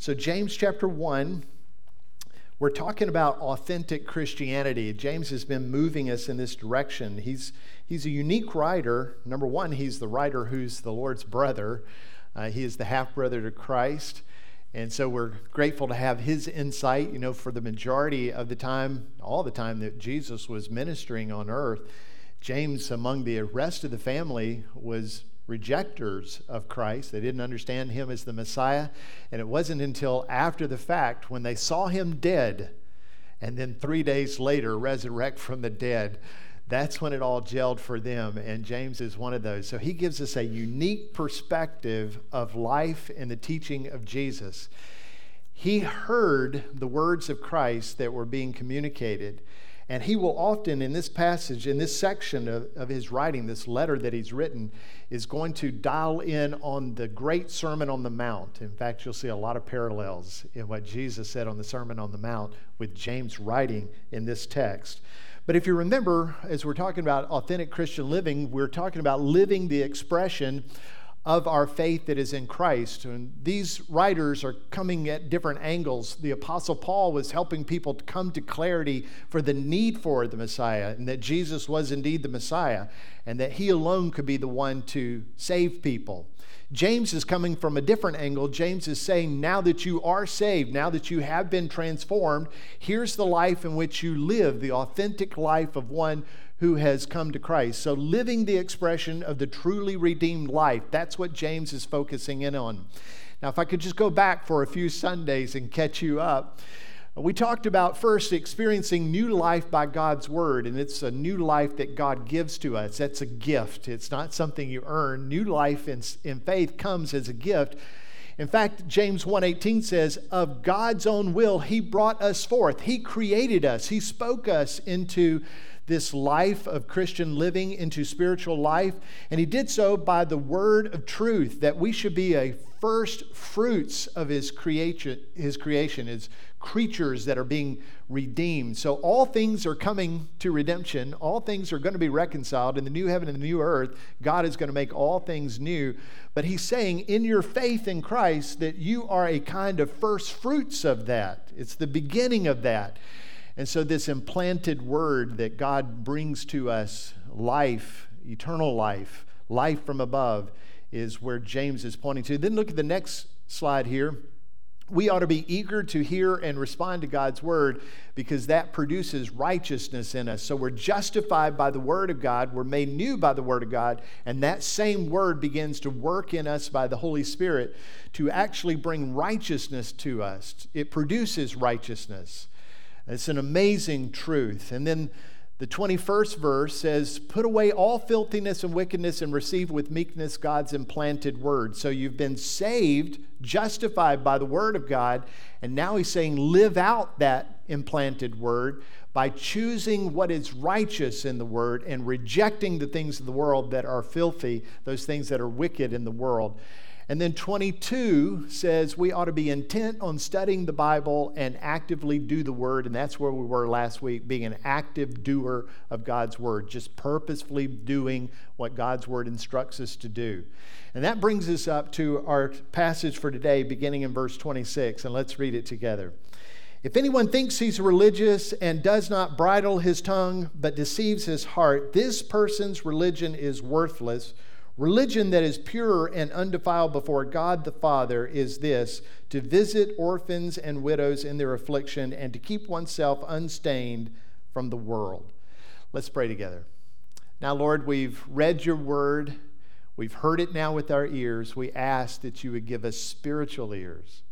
So, James chapter 1, we're talking about authentic Christianity. James has been moving us in this direction. He's, he's a unique writer. Number one, he's the writer who's the Lord's brother, uh, he is the half brother to Christ. And so we're grateful to have his insight. You know, for the majority of the time, all the time that Jesus was ministering on earth, James, among the rest of the family, was rejectors of Christ. They didn't understand him as the Messiah. And it wasn't until after the fact, when they saw him dead, and then three days later resurrect from the dead, that's when it all gelled for them. And James is one of those. So he gives us a unique perspective of life and the teaching of Jesus. He heard the words of Christ that were being communicated. And he will often, in this passage, in this section of, of his writing, this letter that he's written, is going to dial in on the great Sermon on the Mount. In fact, you'll see a lot of parallels in what Jesus said on the Sermon on the Mount with James writing in this text. But if you remember, as we're talking about authentic Christian living, we're talking about living the expression of our faith that is in Christ. And these writers are coming at different angles. The Apostle Paul was helping people to come to clarity for the need for the Messiah and that Jesus was indeed the Messiah and that he alone could be the one to save people. James is coming from a different angle. James is saying, now that you are saved, now that you have been transformed, here's the life in which you live, the authentic life of one who has come to Christ. So, living the expression of the truly redeemed life, that's what James is focusing in on. Now, if I could just go back for a few Sundays and catch you up. We talked about first experiencing new life by God's word, and it's a new life that God gives to us. That's a gift, it's not something you earn. New life in, in faith comes as a gift. In fact, James 1:18 says, "Of God's own will he brought us forth. He created us. He spoke us into this life of Christian living into spiritual life. And he did so by the word of truth, that we should be a first fruits of his creation, his creation, his creatures that are being redeemed. So all things are coming to redemption. All things are going to be reconciled in the new heaven and the new earth. God is going to make all things new. But he's saying in your faith in Christ that you are a kind of first fruits of that. It's the beginning of that. And so, this implanted word that God brings to us life, eternal life, life from above, is where James is pointing to. Then look at the next slide here. We ought to be eager to hear and respond to God's word because that produces righteousness in us. So we're justified by the word of God, we're made new by the word of God, and that same word begins to work in us by the Holy Spirit to actually bring righteousness to us. It produces righteousness. It's an amazing truth. And then the 21st verse says, Put away all filthiness and wickedness and receive with meekness God's implanted word. So you've been saved, justified by the word of God. And now he's saying, Live out that implanted word by choosing what is righteous in the word and rejecting the things of the world that are filthy, those things that are wicked in the world. And then 22 says we ought to be intent on studying the Bible and actively do the Word. And that's where we were last week, being an active doer of God's Word, just purposefully doing what God's Word instructs us to do. And that brings us up to our passage for today, beginning in verse 26. And let's read it together. If anyone thinks he's religious and does not bridle his tongue but deceives his heart, this person's religion is worthless. Religion that is pure and undefiled before God the Father is this to visit orphans and widows in their affliction and to keep oneself unstained from the world. Let's pray together. Now, Lord, we've read your word, we've heard it now with our ears. We ask that you would give us spiritual ears,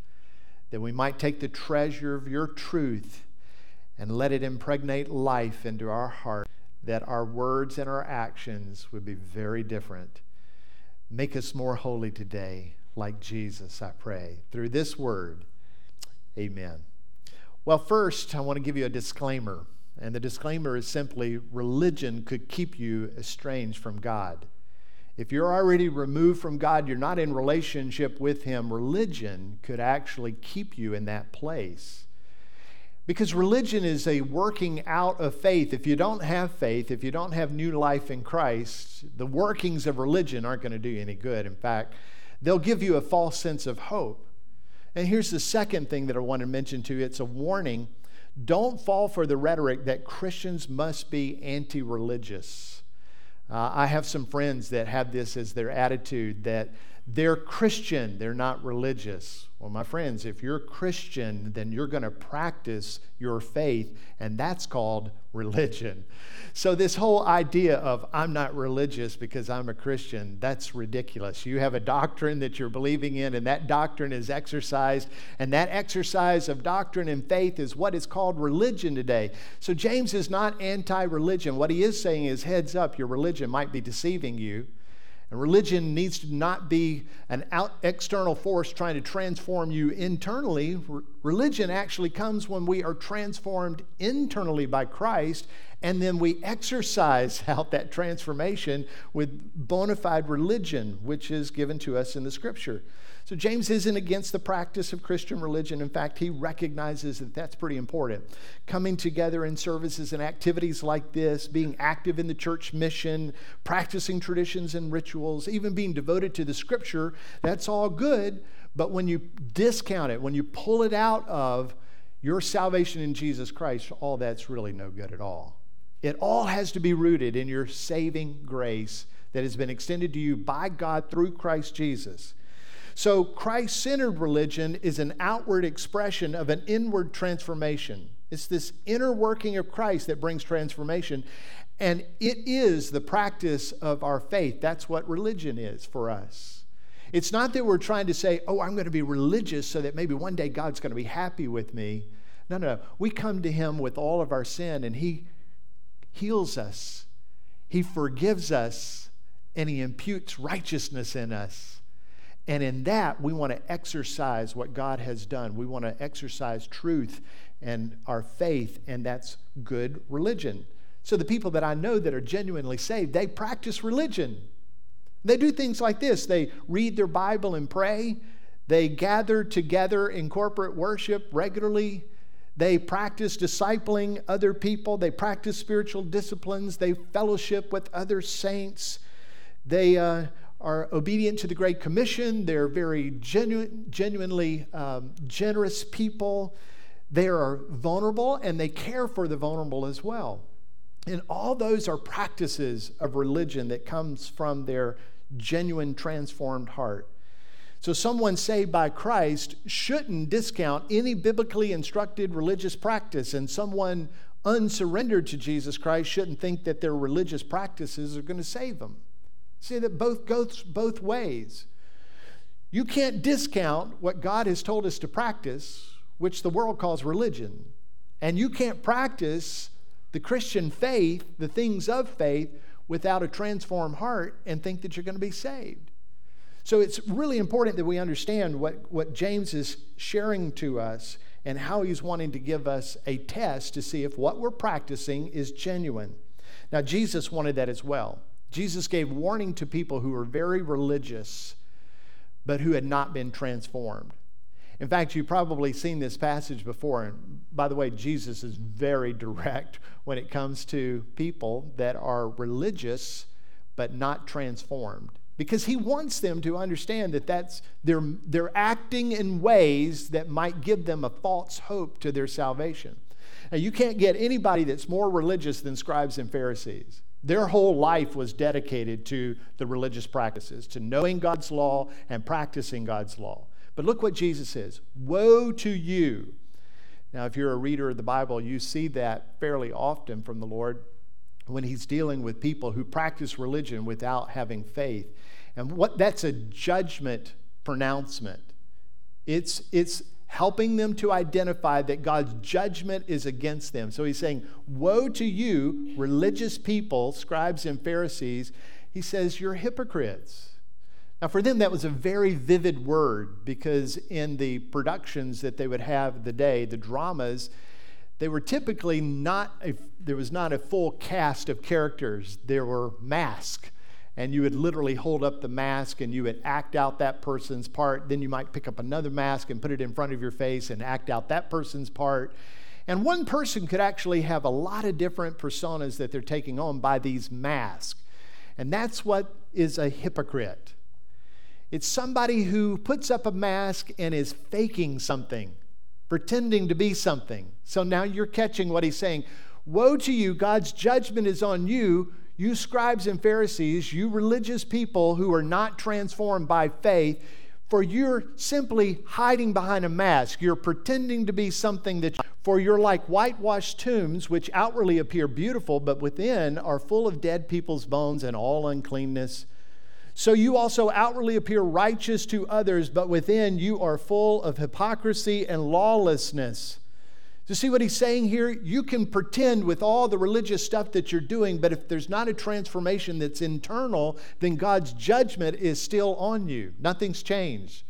that we might take the treasure of your truth and let it impregnate life into our heart, that our words and our actions would be very different Make us more holy today, like Jesus, I pray. Through this word, amen. Well, first, I want to give you a disclaimer. And the disclaimer is simply religion could keep you estranged from God. If you're already removed from God, you're not in relationship with Him, religion could actually keep you in that place. Because religion is a working out of faith. If you don't have faith, if you don't have new life in Christ, the workings of religion aren't going to do you any good. In fact, they'll give you a false sense of hope. And here's the second thing that I want to mention to you it's a warning. Don't fall for the rhetoric that Christians must be anti religious. Uh, I have some friends that have this as their attitude that they're Christian, they're not religious. Well, my friends, if you're Christian, then you're going to practice your faith, and that's called religion. So, this whole idea of I'm not religious because I'm a Christian, that's ridiculous. You have a doctrine that you're believing in, and that doctrine is exercised, and that exercise of doctrine and faith is what is called religion today. So, James is not anti religion. What he is saying is, heads up, your religion might be deceiving you. And religion needs to not be an out, external force trying to transform you internally. Re- religion actually comes when we are transformed internally by Christ, and then we exercise out that transformation with bona fide religion, which is given to us in the scripture. So James isn't against the practice of Christian religion. In fact, he recognizes that that's pretty important. Coming together in services and activities like this, being active in the church mission, practicing traditions and rituals, even being devoted to the scripture, that's all good. But when you discount it, when you pull it out of your salvation in Jesus Christ, all that's really no good at all. It all has to be rooted in your saving grace that has been extended to you by God through Christ Jesus. So, Christ centered religion is an outward expression of an inward transformation. It's this inner working of Christ that brings transformation. And it is the practice of our faith. That's what religion is for us. It's not that we're trying to say, oh, I'm going to be religious so that maybe one day God's going to be happy with me. No, no. no. We come to Him with all of our sin and He heals us, He forgives us, and He imputes righteousness in us. And in that, we want to exercise what God has done. We want to exercise truth and our faith, and that's good religion. So, the people that I know that are genuinely saved, they practice religion. They do things like this they read their Bible and pray, they gather together in corporate worship regularly. They practice discipling other people. They practice spiritual disciplines. They fellowship with other saints. They uh, are obedient to the Great Commission. They're very genu- genuinely um, generous people. They are vulnerable and they care for the vulnerable as well. And all those are practices of religion that comes from their genuine transformed heart. So, someone saved by Christ shouldn't discount any biblically instructed religious practice, and someone unsurrendered to Jesus Christ shouldn't think that their religious practices are going to save them. See that both goes both ways. You can't discount what God has told us to practice, which the world calls religion. And you can't practice the Christian faith, the things of faith, without a transformed heart and think that you're going to be saved. So it's really important that we understand what, what James is sharing to us and how he's wanting to give us a test to see if what we're practicing is genuine. Now, Jesus wanted that as well. Jesus gave warning to people who were very religious, but who had not been transformed. In fact, you've probably seen this passage before. And by the way, Jesus is very direct when it comes to people that are religious but not transformed. Because he wants them to understand that that's they're, they're acting in ways that might give them a false hope to their salvation. Now, you can't get anybody that's more religious than scribes and Pharisees. Their whole life was dedicated to the religious practices, to knowing God's law and practicing God's law. But look what Jesus says Woe to you. Now, if you're a reader of the Bible, you see that fairly often from the Lord when he's dealing with people who practice religion without having faith. And what that's a judgment pronouncement. It's, it's helping them to identify that God's judgment is against them. So he's saying, Woe to you, religious people, scribes and Pharisees. He says, You're hypocrites. Now, for them, that was a very vivid word because in the productions that they would have the day, the dramas, they were typically not, a, there was not a full cast of characters. There were masks and you would literally hold up the mask and you would act out that person's part. Then you might pick up another mask and put it in front of your face and act out that person's part. And one person could actually have a lot of different personas that they're taking on by these masks. And that's what is a hypocrite. It's somebody who puts up a mask and is faking something, pretending to be something. So now you're catching what he's saying. Woe to you, God's judgment is on you, you scribes and Pharisees, you religious people who are not transformed by faith, for you're simply hiding behind a mask. You're pretending to be something that, for you're like whitewashed tombs, which outwardly appear beautiful, but within are full of dead people's bones and all uncleanness. So you also outwardly appear righteous to others, but within you are full of hypocrisy and lawlessness. To see what he's saying here? You can pretend with all the religious stuff that you're doing, but if there's not a transformation that's internal, then God's judgment is still on you. Nothing's changed.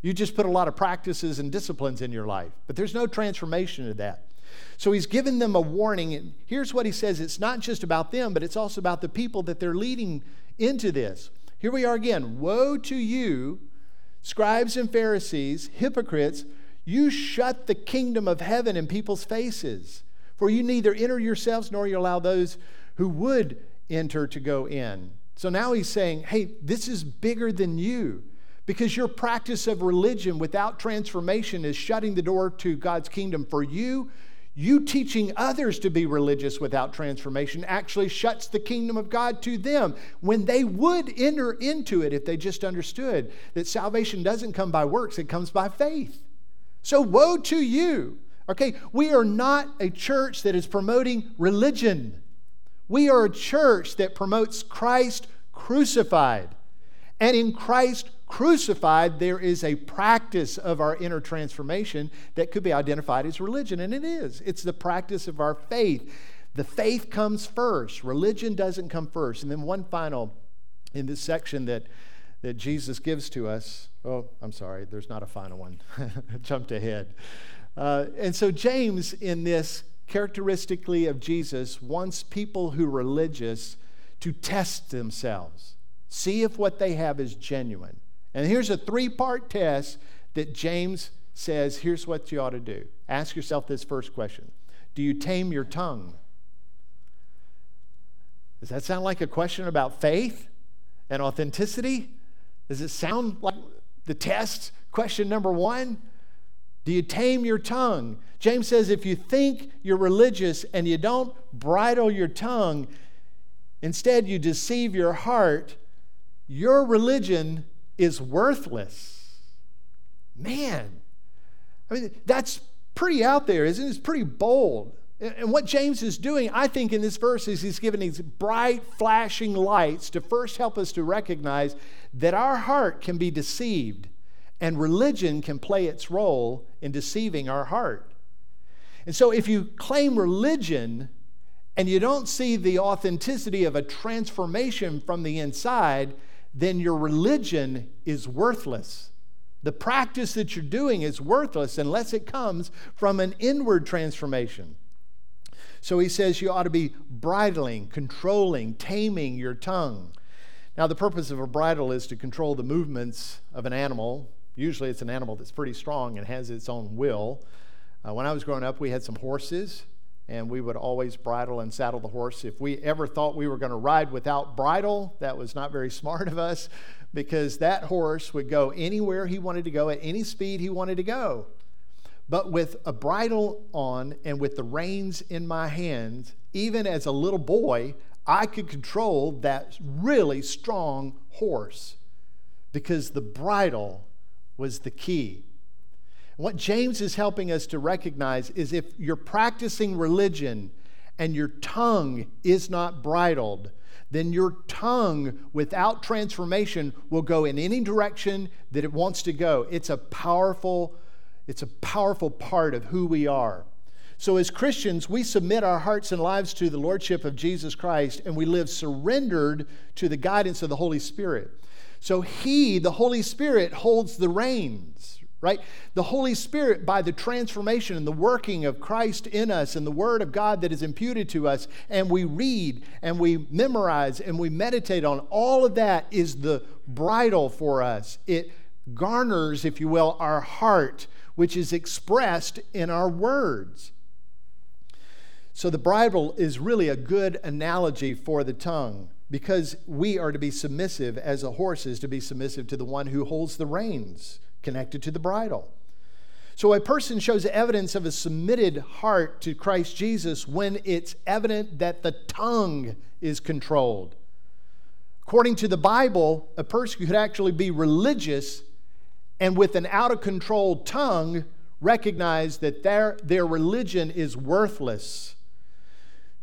You just put a lot of practices and disciplines in your life, but there's no transformation to that. So he's given them a warning, and here's what he says it's not just about them, but it's also about the people that they're leading into this. Here we are again. Woe to you, scribes and Pharisees, hypocrites! You shut the kingdom of heaven in people's faces, for you neither enter yourselves nor you allow those who would enter to go in. So now he's saying, hey, this is bigger than you because your practice of religion without transformation is shutting the door to God's kingdom for you. You teaching others to be religious without transformation actually shuts the kingdom of God to them when they would enter into it if they just understood that salvation doesn't come by works, it comes by faith. So, woe to you. Okay, we are not a church that is promoting religion. We are a church that promotes Christ crucified. And in Christ crucified, there is a practice of our inner transformation that could be identified as religion, and it is. It's the practice of our faith. The faith comes first, religion doesn't come first. And then, one final in this section that, that Jesus gives to us. Oh, I'm sorry, there's not a final one. Jumped ahead. Uh, and so, James, in this characteristically of Jesus, wants people who are religious to test themselves, see if what they have is genuine. And here's a three part test that James says here's what you ought to do. Ask yourself this first question Do you tame your tongue? Does that sound like a question about faith and authenticity? Does it sound like the test? Question number one Do you tame your tongue? James says if you think you're religious and you don't bridle your tongue, instead you deceive your heart, your religion is worthless. Man, I mean, that's pretty out there, isn't it? It's pretty bold. And what James is doing, I think, in this verse is he's giving these bright, flashing lights to first help us to recognize that our heart can be deceived and religion can play its role in deceiving our heart. And so, if you claim religion and you don't see the authenticity of a transformation from the inside, then your religion is worthless. The practice that you're doing is worthless unless it comes from an inward transformation. So he says you ought to be bridling, controlling, taming your tongue. Now, the purpose of a bridle is to control the movements of an animal. Usually, it's an animal that's pretty strong and has its own will. Uh, when I was growing up, we had some horses, and we would always bridle and saddle the horse. If we ever thought we were going to ride without bridle, that was not very smart of us because that horse would go anywhere he wanted to go at any speed he wanted to go. But with a bridle on and with the reins in my hands, even as a little boy, I could control that really strong horse because the bridle was the key. What James is helping us to recognize is if you're practicing religion and your tongue is not bridled, then your tongue without transformation will go in any direction that it wants to go. It's a powerful it's a powerful part of who we are. So, as Christians, we submit our hearts and lives to the Lordship of Jesus Christ and we live surrendered to the guidance of the Holy Spirit. So, He, the Holy Spirit, holds the reins, right? The Holy Spirit, by the transformation and the working of Christ in us and the Word of God that is imputed to us, and we read and we memorize and we meditate on, all of that is the bridle for us. It garners, if you will, our heart, which is expressed in our words. So the bridle is really a good analogy for the tongue. because we are to be submissive as a horse is to be submissive to the one who holds the reins connected to the bridle. So a person shows evidence of a submitted heart to Christ Jesus when it's evident that the tongue is controlled. According to the Bible, a person could actually be religious and with an out of control tongue recognize that their, their religion is worthless.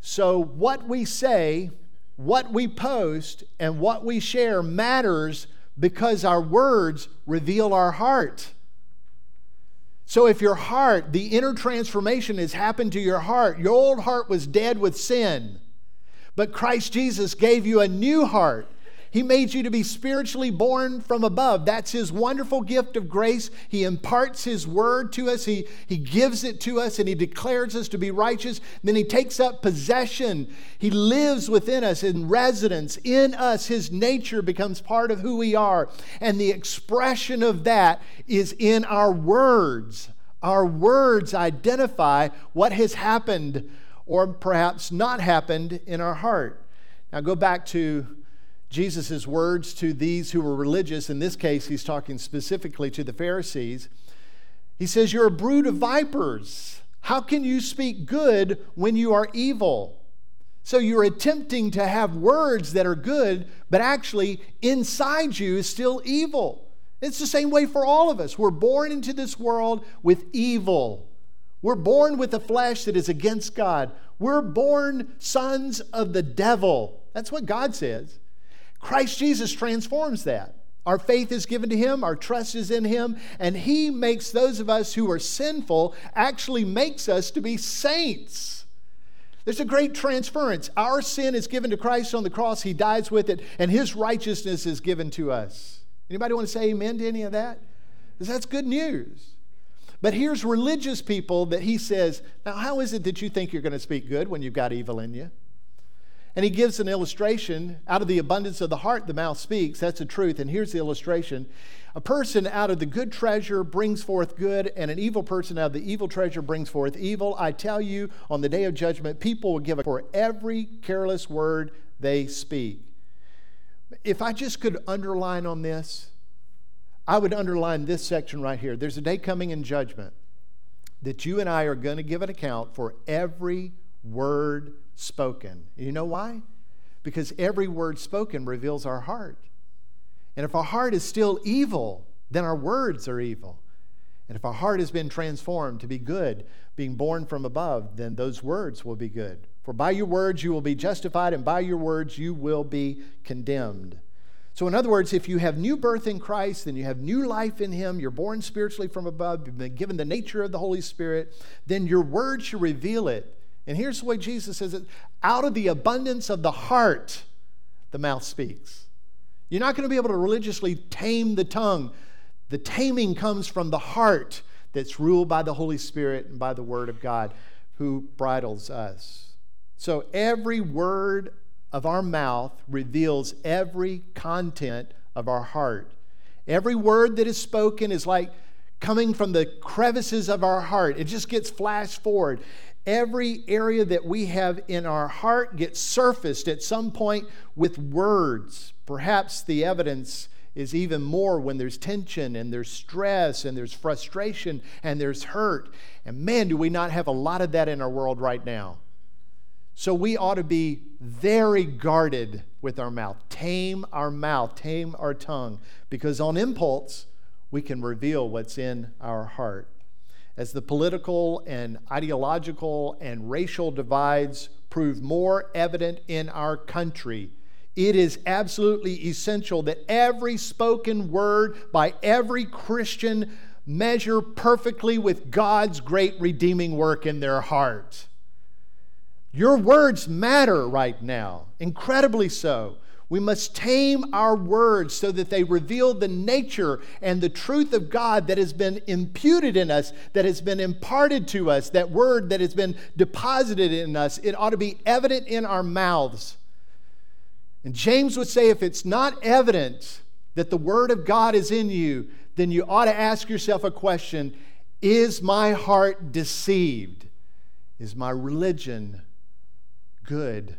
So, what we say, what we post, and what we share matters because our words reveal our heart. So, if your heart, the inner transformation has happened to your heart, your old heart was dead with sin, but Christ Jesus gave you a new heart he made you to be spiritually born from above. That's His wonderful gift of grace. He imparts His word to us, He, he gives it to us, and He declares us to be righteous. Then He takes up possession. He lives within us in residence in us. His nature becomes part of who we are. And the expression of that is in our words. Our words identify what has happened or perhaps not happened in our heart. Now go back to Jesus' words to these who were religious. In this case, he's talking specifically to the Pharisees. He says, You're a brood of vipers. How can you speak good when you are evil? So you're attempting to have words that are good, but actually inside you is still evil. It's the same way for all of us. We're born into this world with evil. We're born with a flesh that is against God. We're born sons of the devil. That's what God says. Christ Jesus transforms that. Our faith is given to Him, our trust is in Him, and He makes those of us who are sinful actually makes us to be saints. There's a great transference. Our sin is given to Christ on the cross, He dies with it, and His righteousness is given to us. Anybody want to say amen to any of that? Because that's good news. But here's religious people that he says, Now, how is it that you think you're going to speak good when you've got evil in you? And he gives an illustration out of the abundance of the heart, the mouth speaks. That's the truth. And here's the illustration A person out of the good treasure brings forth good, and an evil person out of the evil treasure brings forth evil. I tell you, on the day of judgment, people will give for every careless word they speak. If I just could underline on this, I would underline this section right here. There's a day coming in judgment that you and I are going to give an account for every word spoken. You know why? Because every word spoken reveals our heart. And if our heart is still evil, then our words are evil. And if our heart has been transformed to be good, being born from above, then those words will be good. For by your words you will be justified, and by your words you will be condemned. So, in other words, if you have new birth in Christ, then you have new life in Him, you're born spiritually from above, you've been given the nature of the Holy Spirit, then your words should reveal it. And here's the way Jesus says it out of the abundance of the heart, the mouth speaks. You're not going to be able to religiously tame the tongue. The taming comes from the heart that's ruled by the Holy Spirit and by the Word of God who bridles us. So every word of our mouth reveals every content of our heart. Every word that is spoken is like coming from the crevices of our heart. It just gets flashed forward every area that we have in our heart gets surfaced at some point with words. Perhaps the evidence is even more when there's tension and there's stress and there's frustration and there's hurt. And man, do we not have a lot of that in our world right now. So we ought to be very guarded with our mouth. Tame our mouth, tame our tongue, because on impulse, we can reveal what's in our heart as the political and ideological and racial divides prove more evident in our country, it is absolutely essential that every spoken word by every Christian measure perfectly with God's great redeeming work in their heart. Your words matter right now, incredibly so. We must tame our words so that they reveal the nature and the truth of God that has been imputed in us, that has been imparted to us, that word that has been deposited in us. It ought to be evident in our mouths. And James would say if it's not evident that the word of God is in you, then you ought to ask yourself a question Is my heart deceived? Is my religion good?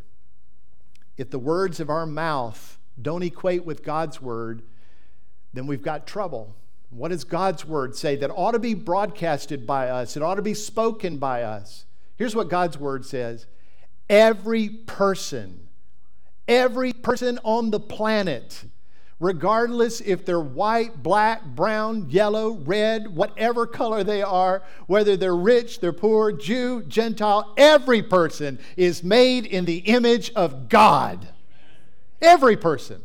If the words of our mouth don't equate with God's word, then we've got trouble. What does God's word say that ought to be broadcasted by us? It ought to be spoken by us. Here's what God's word says Every person, every person on the planet, regardless if they're white, black, brown, yellow, red, whatever color they are, whether they're rich, they're poor, Jew, Gentile, every person is made in the image of God. Every person.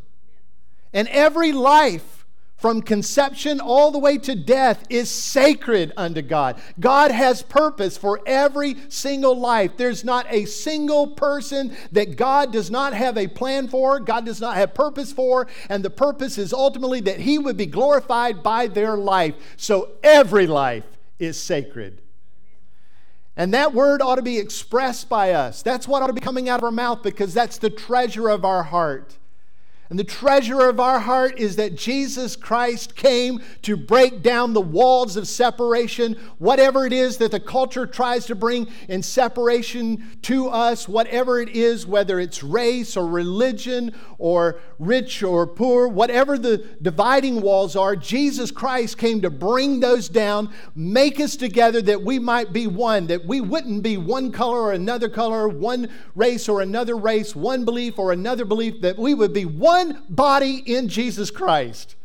And every life from conception all the way to death is sacred unto God. God has purpose for every single life. There's not a single person that God does not have a plan for, God does not have purpose for, and the purpose is ultimately that He would be glorified by their life. So every life is sacred. And that word ought to be expressed by us. That's what ought to be coming out of our mouth because that's the treasure of our heart. And the treasure of our heart is that Jesus Christ came to break down the walls of separation, whatever it is that the culture tries to bring in separation to us, whatever it is, whether it's race or religion or rich or poor, whatever the dividing walls are, Jesus Christ came to bring those down, make us together that we might be one, that we wouldn't be one color or another color, one race or another race, one belief or another belief, that we would be one one body in Jesus Christ.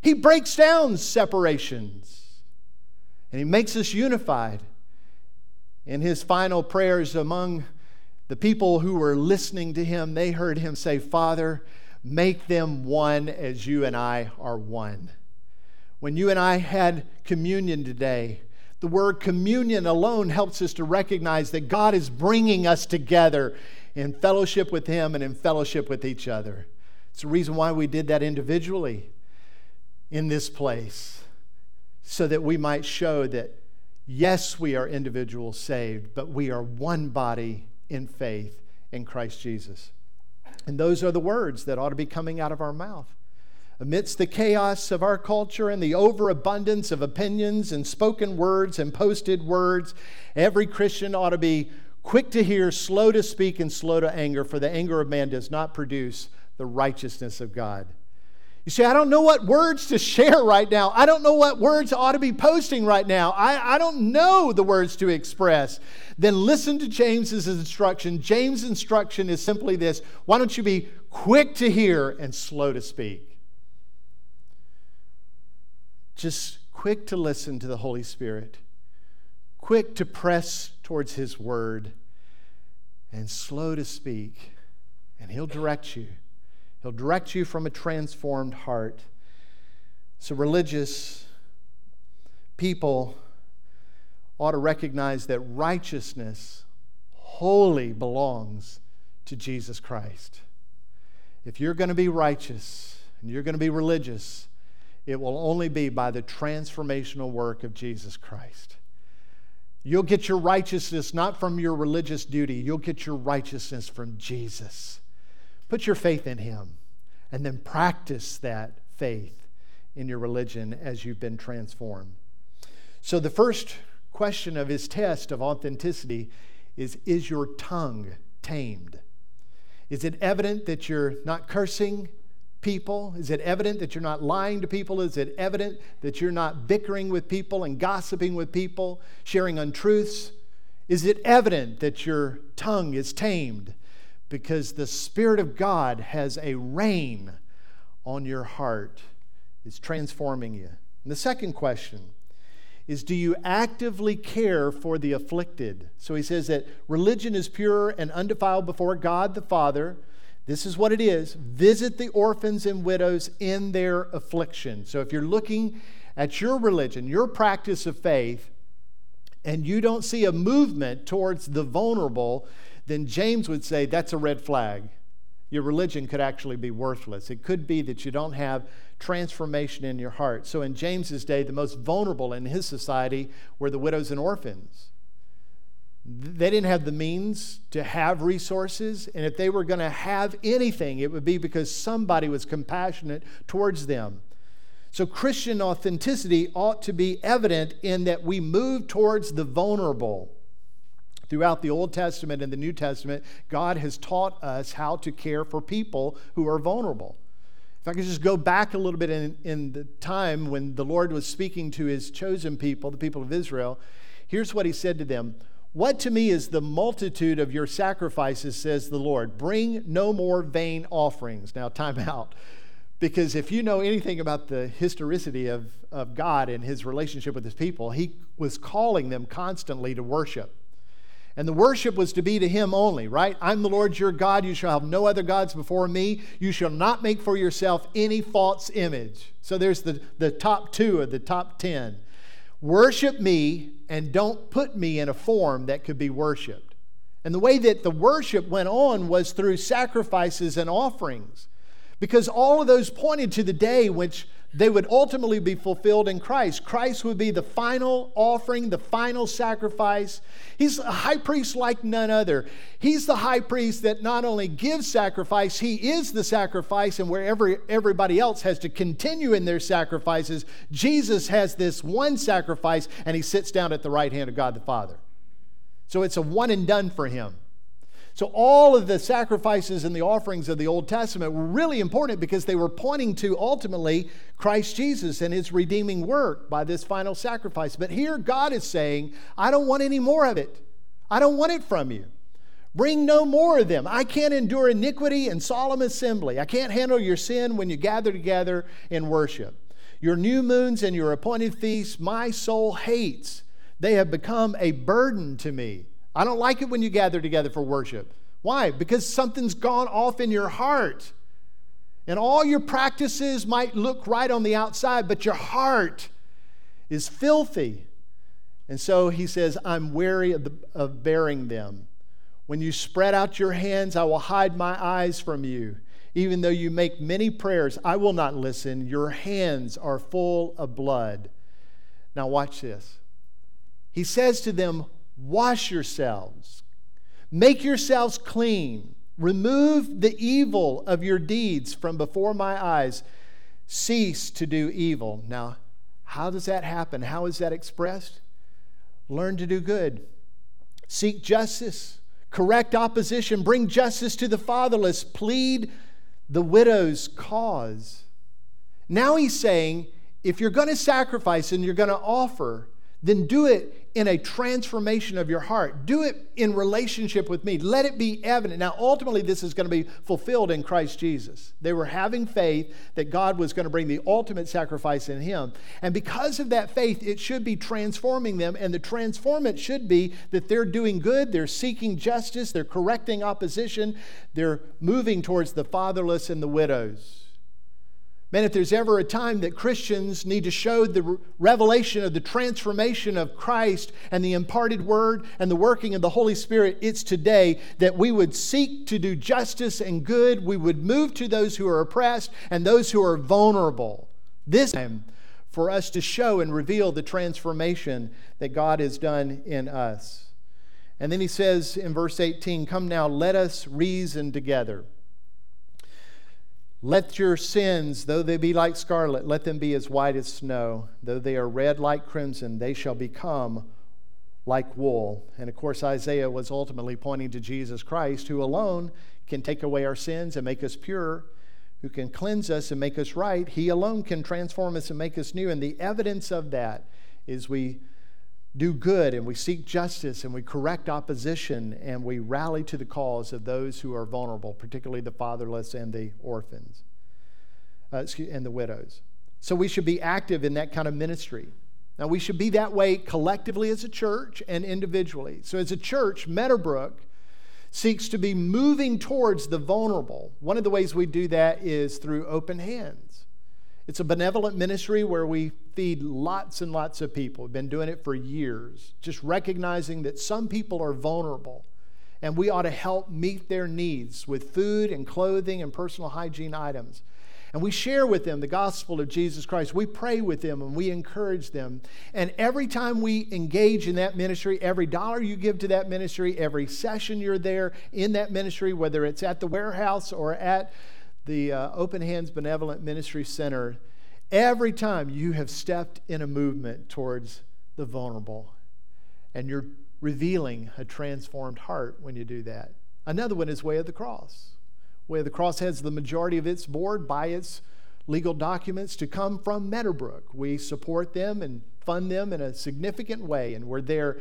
He breaks down separations and he makes us unified. In his final prayers among the people who were listening to him, they heard him say, Father, make them one as you and I are one. When you and I had communion today, the word communion alone helps us to recognize that God is bringing us together in fellowship with Him and in fellowship with each other. It's the reason why we did that individually in this place, so that we might show that, yes, we are individuals saved, but we are one body in faith in Christ Jesus. And those are the words that ought to be coming out of our mouth. Amidst the chaos of our culture and the overabundance of opinions and spoken words and posted words, every Christian ought to be quick to hear, slow to speak, and slow to anger, for the anger of man does not produce the righteousness of God. You say, I don't know what words to share right now. I don't know what words ought to be posting right now. I, I don't know the words to express. Then listen to James's instruction. James' instruction is simply this why don't you be quick to hear and slow to speak? Just quick to listen to the Holy Spirit, quick to press towards His word, and slow to speak, and He'll direct you. He'll direct you from a transformed heart. So, religious people ought to recognize that righteousness wholly belongs to Jesus Christ. If you're going to be righteous and you're going to be religious, it will only be by the transformational work of Jesus Christ. You'll get your righteousness not from your religious duty, you'll get your righteousness from Jesus. Put your faith in Him and then practice that faith in your religion as you've been transformed. So, the first question of his test of authenticity is Is your tongue tamed? Is it evident that you're not cursing people? Is it evident that you're not lying to people? Is it evident that you're not bickering with people and gossiping with people, sharing untruths? Is it evident that your tongue is tamed? Because the Spirit of God has a reign on your heart, is transforming you. And the second question is Do you actively care for the afflicted? So he says that religion is pure and undefiled before God the Father. This is what it is visit the orphans and widows in their affliction. So if you're looking at your religion, your practice of faith, and you don't see a movement towards the vulnerable, then James would say that's a red flag. Your religion could actually be worthless. It could be that you don't have transformation in your heart. So, in James's day, the most vulnerable in his society were the widows and orphans. They didn't have the means to have resources, and if they were going to have anything, it would be because somebody was compassionate towards them. So, Christian authenticity ought to be evident in that we move towards the vulnerable. Throughout the Old Testament and the New Testament, God has taught us how to care for people who are vulnerable. If I could just go back a little bit in, in the time when the Lord was speaking to his chosen people, the people of Israel, here's what he said to them What to me is the multitude of your sacrifices, says the Lord? Bring no more vain offerings. Now, time out. Because if you know anything about the historicity of, of God and his relationship with his people, he was calling them constantly to worship. And the worship was to be to him only, right? I'm the Lord your God. You shall have no other gods before me. You shall not make for yourself any false image. So there's the, the top two of the top 10. Worship me and don't put me in a form that could be worshiped. And the way that the worship went on was through sacrifices and offerings. Because all of those pointed to the day which they would ultimately be fulfilled in Christ. Christ would be the final offering, the final sacrifice. He's a high priest like none other. He's the high priest that not only gives sacrifice, he is the sacrifice, and wherever everybody else has to continue in their sacrifices, Jesus has this one sacrifice, and he sits down at the right hand of God the Father. So it's a one and done for him. So, all of the sacrifices and the offerings of the Old Testament were really important because they were pointing to ultimately Christ Jesus and his redeeming work by this final sacrifice. But here, God is saying, I don't want any more of it. I don't want it from you. Bring no more of them. I can't endure iniquity and solemn assembly. I can't handle your sin when you gather together in worship. Your new moons and your appointed feasts, my soul hates. They have become a burden to me. I don't like it when you gather together for worship. Why? Because something's gone off in your heart. And all your practices might look right on the outside, but your heart is filthy. And so he says, I'm weary of, the, of bearing them. When you spread out your hands, I will hide my eyes from you. Even though you make many prayers, I will not listen. Your hands are full of blood. Now, watch this. He says to them, Wash yourselves, make yourselves clean, remove the evil of your deeds from before my eyes, cease to do evil. Now, how does that happen? How is that expressed? Learn to do good, seek justice, correct opposition, bring justice to the fatherless, plead the widow's cause. Now he's saying, if you're going to sacrifice and you're going to offer, then do it in a transformation of your heart. Do it in relationship with me. Let it be evident. Now, ultimately, this is going to be fulfilled in Christ Jesus. They were having faith that God was going to bring the ultimate sacrifice in Him. And because of that faith, it should be transforming them. And the transformation should be that they're doing good, they're seeking justice, they're correcting opposition, they're moving towards the fatherless and the widows. Man, if there's ever a time that Christians need to show the revelation of the transformation of Christ and the imparted word and the working of the Holy Spirit, it's today that we would seek to do justice and good. We would move to those who are oppressed and those who are vulnerable. This time for us to show and reveal the transformation that God has done in us. And then he says in verse 18, Come now, let us reason together. Let your sins, though they be like scarlet, let them be as white as snow. Though they are red like crimson, they shall become like wool. And of course, Isaiah was ultimately pointing to Jesus Christ, who alone can take away our sins and make us pure, who can cleanse us and make us right. He alone can transform us and make us new. And the evidence of that is we do good and we seek justice and we correct opposition and we rally to the cause of those who are vulnerable, particularly the fatherless and the orphans uh, and the widows. So we should be active in that kind of ministry. Now, we should be that way collectively as a church and individually. So, as a church, Meadowbrook seeks to be moving towards the vulnerable. One of the ways we do that is through open hands. It's a benevolent ministry where we feed lots and lots of people. We've been doing it for years, just recognizing that some people are vulnerable and we ought to help meet their needs with food and clothing and personal hygiene items. And we share with them the gospel of Jesus Christ. We pray with them and we encourage them. And every time we engage in that ministry, every dollar you give to that ministry, every session you're there in that ministry, whether it's at the warehouse or at the uh, Open Hands Benevolent Ministry Center, every time you have stepped in a movement towards the vulnerable. And you're revealing a transformed heart when you do that. Another one is Way of the Cross. Way of the Cross has the majority of its board by its legal documents to come from Meadowbrook. We support them and fund them in a significant way, and we're there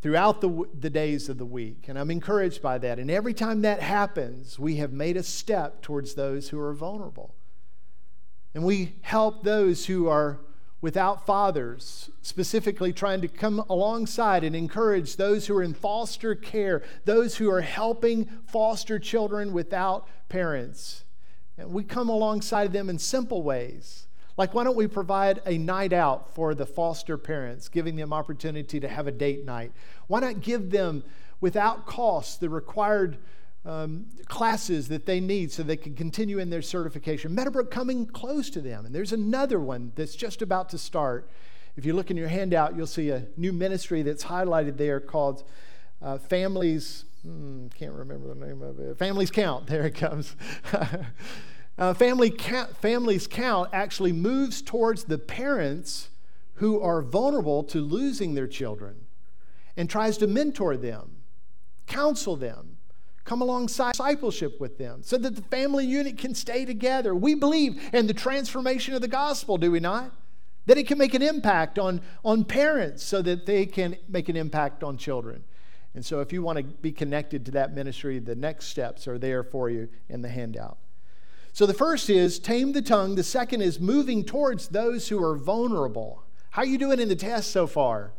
throughout the, the days of the week. And I'm encouraged by that. And every time that happens, we have made a step towards those who are vulnerable. And we help those who are without fathers, specifically trying to come alongside and encourage those who are in foster care, those who are helping foster children without parents. And we come alongside them in simple ways. Like, why don't we provide a night out for the foster parents, giving them opportunity to have a date night? Why not give them, without cost, the required um, classes that they need so they can continue in their certification? Meadowbrook coming close to them. And there's another one that's just about to start. If you look in your handout, you'll see a new ministry that's highlighted there called uh, Families. Hmm, can't remember the name of it. Families Count. There it comes. Uh, family count, families count actually moves towards the parents who are vulnerable to losing their children and tries to mentor them, counsel them, come alongside discipleship with them so that the family unit can stay together. We believe in the transformation of the gospel, do we not? That it can make an impact on, on parents so that they can make an impact on children. And so, if you want to be connected to that ministry, the next steps are there for you in the handout. So the first is tame the tongue. The second is moving towards those who are vulnerable. How are you doing in the test so far?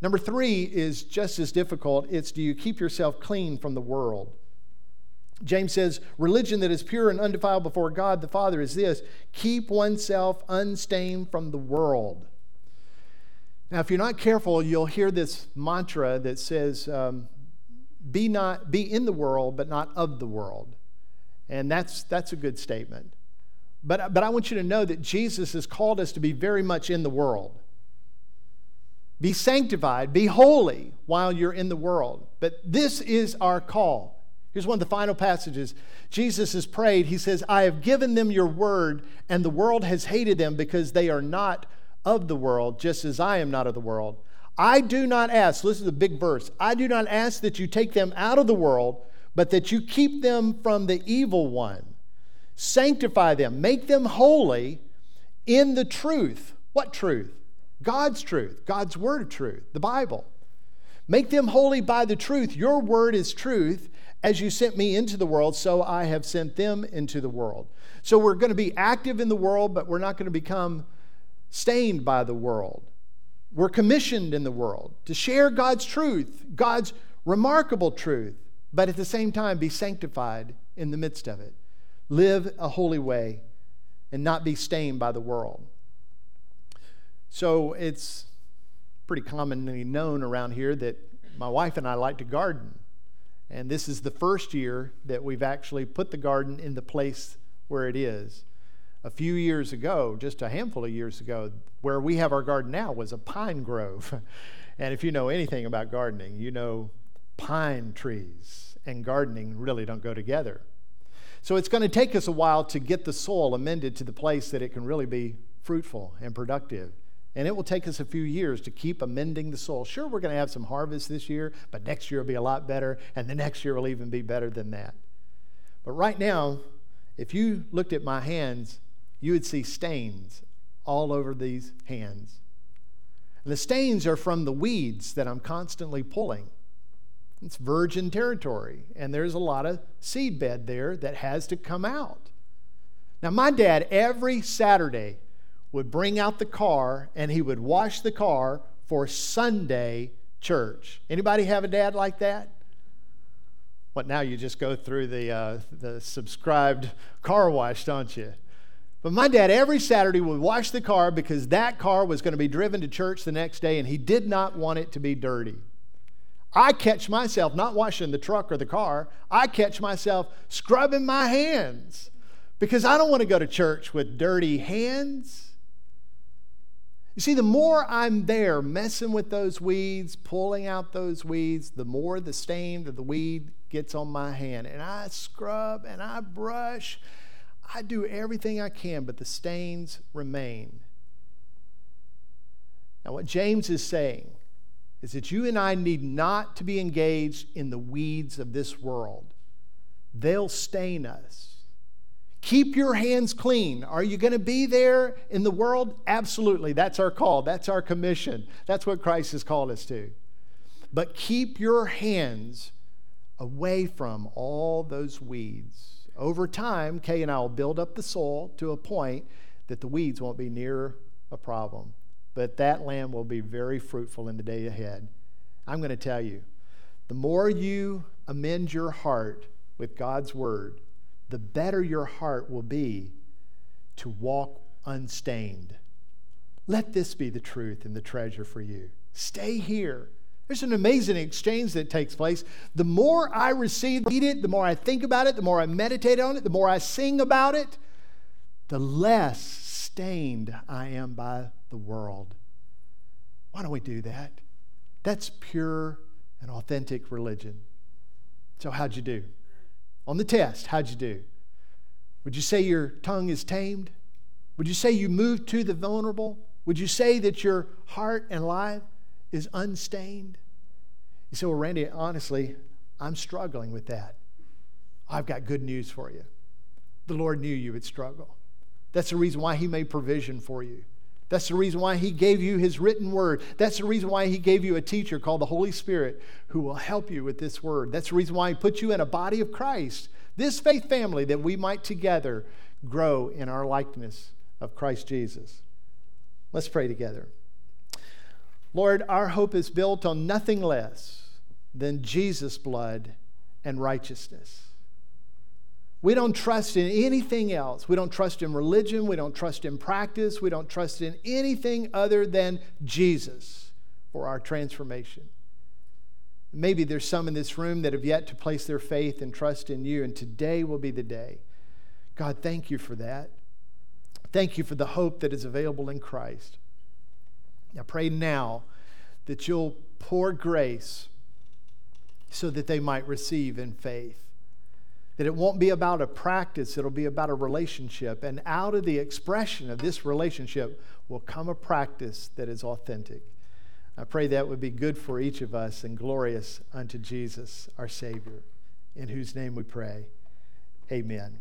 Number three is just as difficult. It's do you keep yourself clean from the world? James says, religion that is pure and undefiled before God the Father is this keep oneself unstained from the world. Now, if you're not careful, you'll hear this mantra that says, um, be, not, be in the world, but not of the world. And that's, that's a good statement. But, but I want you to know that Jesus has called us to be very much in the world. Be sanctified, be holy while you're in the world. But this is our call. Here's one of the final passages. Jesus has prayed. He says, I have given them your word, and the world has hated them because they are not of the world, just as I am not of the world. I do not ask, listen to the big verse, I do not ask that you take them out of the world, but that you keep them from the evil one. Sanctify them, make them holy in the truth. What truth? God's truth, God's word of truth, the Bible. Make them holy by the truth. Your word is truth. As you sent me into the world, so I have sent them into the world. So we're going to be active in the world, but we're not going to become stained by the world. We're commissioned in the world to share God's truth, God's remarkable truth but at the same time be sanctified in the midst of it. Live a holy way and not be stained by the world. So it's pretty commonly known around here that my wife and I like to garden. And this is the first year that we've actually put the garden in the place where it is. A few years ago, just a handful of years ago, where we have our garden now was a pine grove. and if you know anything about gardening, you know pine trees and gardening really don't go together. So it's going to take us a while to get the soil amended to the place that it can really be fruitful and productive. And it will take us a few years to keep amending the soil. Sure, we're going to have some harvest this year, but next year will be a lot better, and the next year will even be better than that. But right now, if you looked at my hands, you would see stains all over these hands. And the stains are from the weeds that I'm constantly pulling. It's virgin territory, and there's a lot of seed bed there that has to come out. Now, my dad every Saturday would bring out the car and he would wash the car for Sunday church. Anybody have a dad like that? What now? You just go through the uh, the subscribed car wash, don't you? But my dad every Saturday would wash the car because that car was going to be driven to church the next day, and he did not want it to be dirty. I catch myself not washing the truck or the car, I catch myself scrubbing my hands because I don't want to go to church with dirty hands. You see, the more I'm there messing with those weeds, pulling out those weeds, the more the stain of the weed gets on my hand. And I scrub and I brush. I do everything I can, but the stains remain. Now, what James is saying is that you and I need not to be engaged in the weeds of this world. They'll stain us. Keep your hands clean. Are you going to be there in the world? Absolutely. That's our call. That's our commission. That's what Christ has called us to. But keep your hands away from all those weeds. Over time, Kay and I will build up the soil to a point that the weeds won't be near a problem. But that land will be very fruitful in the day ahead. I'm going to tell you the more you amend your heart with God's word, the better your heart will be to walk unstained. Let this be the truth and the treasure for you. Stay here. There's an amazing exchange that takes place. The more I receive, eat it, the more I think about it, the more I meditate on it, the more I sing about it, the less stained I am by the world. Why don't we do that? That's pure and authentic religion. So, how'd you do? On the test, how'd you do? Would you say your tongue is tamed? Would you say you moved to the vulnerable? Would you say that your heart and life is unstained? You say, Well, Randy, honestly, I'm struggling with that. I've got good news for you. The Lord knew you would struggle. That's the reason why He made provision for you. That's the reason why He gave you His written word. That's the reason why He gave you a teacher called the Holy Spirit who will help you with this word. That's the reason why He put you in a body of Christ, this faith family, that we might together grow in our likeness of Christ Jesus. Let's pray together. Lord, our hope is built on nothing less than Jesus' blood and righteousness. We don't trust in anything else. We don't trust in religion. We don't trust in practice. We don't trust in anything other than Jesus for our transformation. Maybe there's some in this room that have yet to place their faith and trust in you, and today will be the day. God, thank you for that. Thank you for the hope that is available in Christ. I pray now that you'll pour grace so that they might receive in faith. That it won't be about a practice, it'll be about a relationship. And out of the expression of this relationship will come a practice that is authentic. I pray that would be good for each of us and glorious unto Jesus, our Savior, in whose name we pray. Amen.